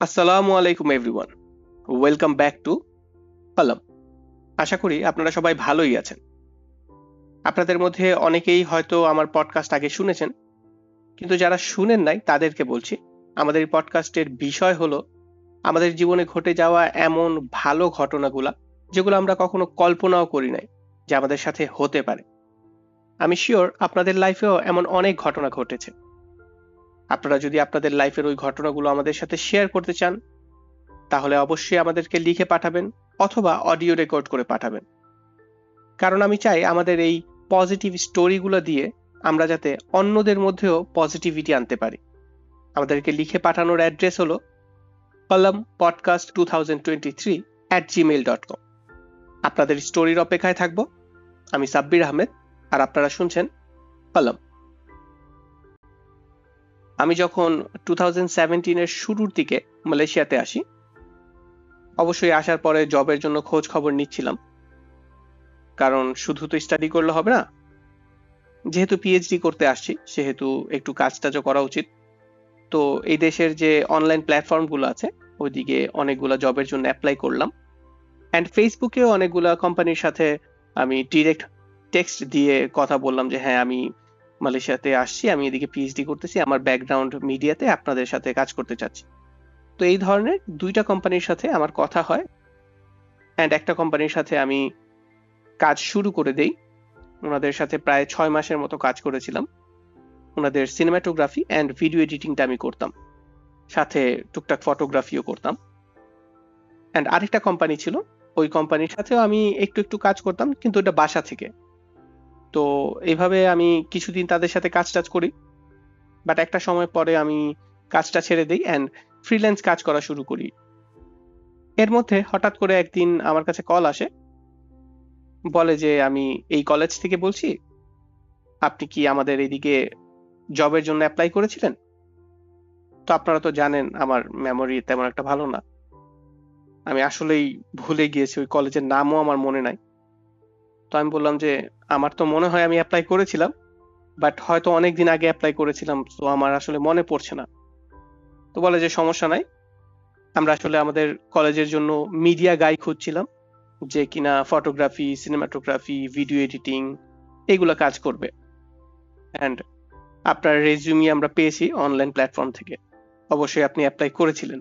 আসসালামু আলাইকুম everyone welcome back to কলম আশা করি আপনারা সবাই ভালোই আছেন। আপনাদের মধ্যে অনেকেই হয়তো আমার পডকাস্ট আগে শুনেছেন, কিন্তু যারা শুনেন নাই, তাদেরকে বলছি, আমাদের এই পডকাস্টের বিষয় হলো, আমাদের জীবনে ঘটে যাওয়া এমন ভালো ঘটনাগুলা, যেগুলো আমরা কখনো কল্পনাও করি নাই যে আমাদের সাথে হতে পারে। আমি শিওর আপনাদের লাইফেও এমন অনেক ঘটনা ঘটেছে। আপনারা যদি আপনাদের লাইফের ওই ঘটনাগুলো আমাদের সাথে শেয়ার করতে চান, তাহলে অবশ্যই আমাদেরকে লিখে পাঠাবেন অথবা অডিও রেকর্ড করে পাঠাবেন। কারণ আমি চাই আমাদের এই পজিটিভ স্টোরিগুলো দিয়ে আমরা যাতে অন্যদের মধ্যেও পজিটিভিটি আনতে পারি। আমাদেরকে লিখে পাঠানোর অ্যাড্রেস হলো Kolom podcast two thousand twenty three at Gmail dot com আপনাদের স্টোরির অপেক্ষায় থাকব। আমি সাব্বির আহমেদ, আর আপনারা শুনছেন কলম আমি যখন টু সেভেন্টিনের শুরুর দিকে মালয়েশিয়াতে আসি, অবশ্যই আসার পরে জবের জন্য খোঁজ খবর নিচ্ছিলাম। কারণ শুধু তো স্টাডি করলে হবে না, যেহেতু পিএইচডি করতে আসছি, সেহেতু একটু কাজ টাজও করা উচিত। তো এই দেশের যে অনলাইন প্ল্যাটফর্মগুলো আছে, ওইদিকে অনেকগুলো জবের জন্য অ্যাপ্লাই করলাম। অ্যান্ড ফেসবুকেও অনেকগুলো কোম্পানির সাথে আমি ডিরেক্ট টেক্সট দিয়ে কথা বললাম যে হ্যাঁ আমি মালয়েশিয়াতে আসছি, আমি এদিকে পিএইচডি করতেছি, আমার ব্যাকগ্রাউন্ড মিডিয়াতে আপনাদের সাথে কাজ করতে চাচ্ছি। তো এই ধরনের দুইটা কোম্পানির সাথে আমার কথা হয় অ্যান্ড একটা কোম্পানির সাথে আমি কাজ শুরু করে দেই। ওনাদের সাথে প্রায় ছয় মাসের মতো কাজ করেছিলাম। ওনাদের সিনেমাটোগ্রাফি অ্যান্ড ভিডিও এডিটিংটা আমি করতাম। সাথে টুকটাক ফটোগ্রাফিও করতাম। অ্যান্ড আরেকটা কোম্পানি ছিল, ওই কোম্পানির সাথেও আমি একটু একটু কাজ করতাম, কিন্তু ওটা বাসা থেকে। তো এইভাবে আমি কিছুদিন তাদের সাথে কাজ টাজ করি। বাট একটা সময় পরে আমি কাজটা ছেড়ে দিই অ্যান্ড ফ্রিল্যান্স কাজ করা শুরু করি। এর মধ্যে হঠাৎ করে একদিন আমার কাছে কল আসে। বলে যে, আমি এই কলেজ থেকে বলছি, আপনি কি আমাদের এদিকে জবের জন্য অ্যাপ্লাই করেছিলেন? তো আপনারা তো জানেন, আমার মেমোরি তেমন একটা ভালো না। আমি আসলেই ভুলে গিয়েছি, ওই কলেজের নামও আমার মনে নাই। তো আমি বললাম যে, আমার তো মনে হয় আমি অ্যাপ্লাই করেছিলাম বাট হয়তো অনেক দিন আগে অ্যাপ্লাই করেছিলাম তো আমার আসলে মনে পড়ছে না। তো বলে যে, সমস্যা নাই। আমরা আসলে আমাদের কলেজের জন্য মিডিয়া গাই খুঁজছিলাম, যে কিনা ফটোগ্রাফি সিনেমাটোগ্রাফি ভিডিও এডিটিং এগুলো কাজ করবে। অ্যান্ড আপনার রেজিউমি আমরা পেয়েছি অনলাইন প্ল্যাটফর্ম থেকে। অবশ্যই আপনি অ্যাপ্লাই করেছিলেন।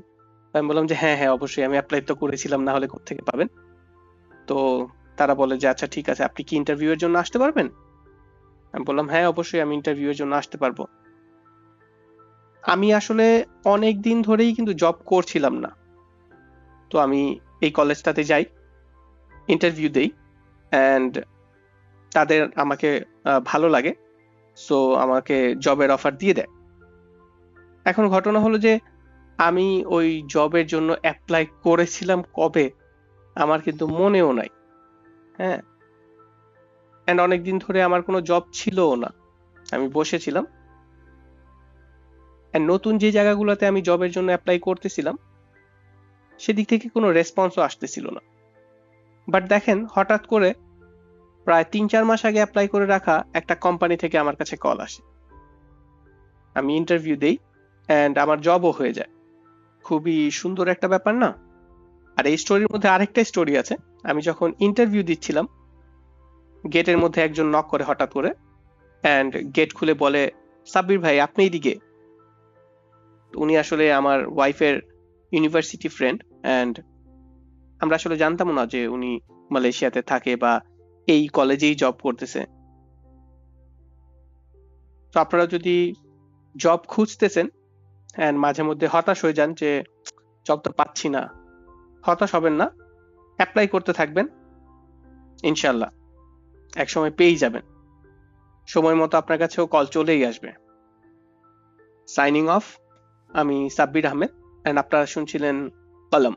আমি বললাম যে হ্যাঁ হ্যাঁ অবশ্যই আমি অ্যাপ্লাই তো করেছিলাম না হলে কোথেকে পাবেন? তো তারা বলে যে আচ্ছা ঠিক আছে, আপনি কি ইন্টারভিউ এর জন্য আসতে পারবেন? আমি বললাম হ্যাঁ অবশ্যই আমি ইন্টারভিউ এর জন্য আসতে পারব। আমি আসলে অনেক দিন ধরেই কিন্তু জব করছিলাম না। তো আমি এই কলেজটাতে যাই ইন্টারভিউ দেই অ্যান্ড তাদের আমাকে ভালো লাগে সো আমাকে জবের অফার দিয়ে দেয়। এখন ঘটনা হলো যে, আমি ওই জবের জন্য অ্যাপ্লাই করেছিলাম কবে? আমার কিন্তু মনেও নাই। হ্যাঁ। অ্যান্ড অনেকদিন ধরে আমার কোনো জব ছিলও না। আমি বসেছিলাম। অ্যান্ড নতুন যে জায়গাগুলোতে আমি জবের জন্য অ্যাপ্লাই করতেছিলাম, সেদিক থেকে কোনো রেসপন্সও আসতেছিল না। বাট দেখেন, হঠাৎ করে প্রায় তিন চার মাস আগে অ্যাপ্লাই করে রাখা একটা কোম্পানি থেকে আমার কাছে কল আসে। আমি ইন্টারভিউ দেই অ্যান্ড আমার জবও হয়ে যায়। খুবই সুন্দর একটা ব্যাপার না? আর এই স্টোরির মধ্যে আরেকটা স্টোরি আছে। আমি যখন ইন্টারভিউ দিচ্ছিলাম গেটের মধ্যে একজন নক করে হঠাৎ করে অ্যান্ড গেট খুলে বলে, সাব্বির ভাই, আপনি এদিকে উনি আসলে আমার ওয়াইফের ইউনিভার্সিটি ফ্রেন্ড অ্যান্ড আমরা আসলে জানতাম না যে উনি মালয়েশিয়াতে থাকে বা এই কলেজেই জব করতেছে। তো আপনারা যদি জব খুঁজতেছেন অ্যান্ড মাঝে মধ্যে হতাশ হয়ে যান যে জব তো পাচ্ছি না। হতাশ হবেন না অ্যাপ্লাই করতে থাকবেন ইনশাল্লাহ এক সময় পেয়েই যাবেন। সময় মতো আপনার কাছেও কল চলেই আসবে। সাইনিং অফ আমি সাব্বির আহমেদ অ্যান্ড আপনারা শুনছিলেন কলম।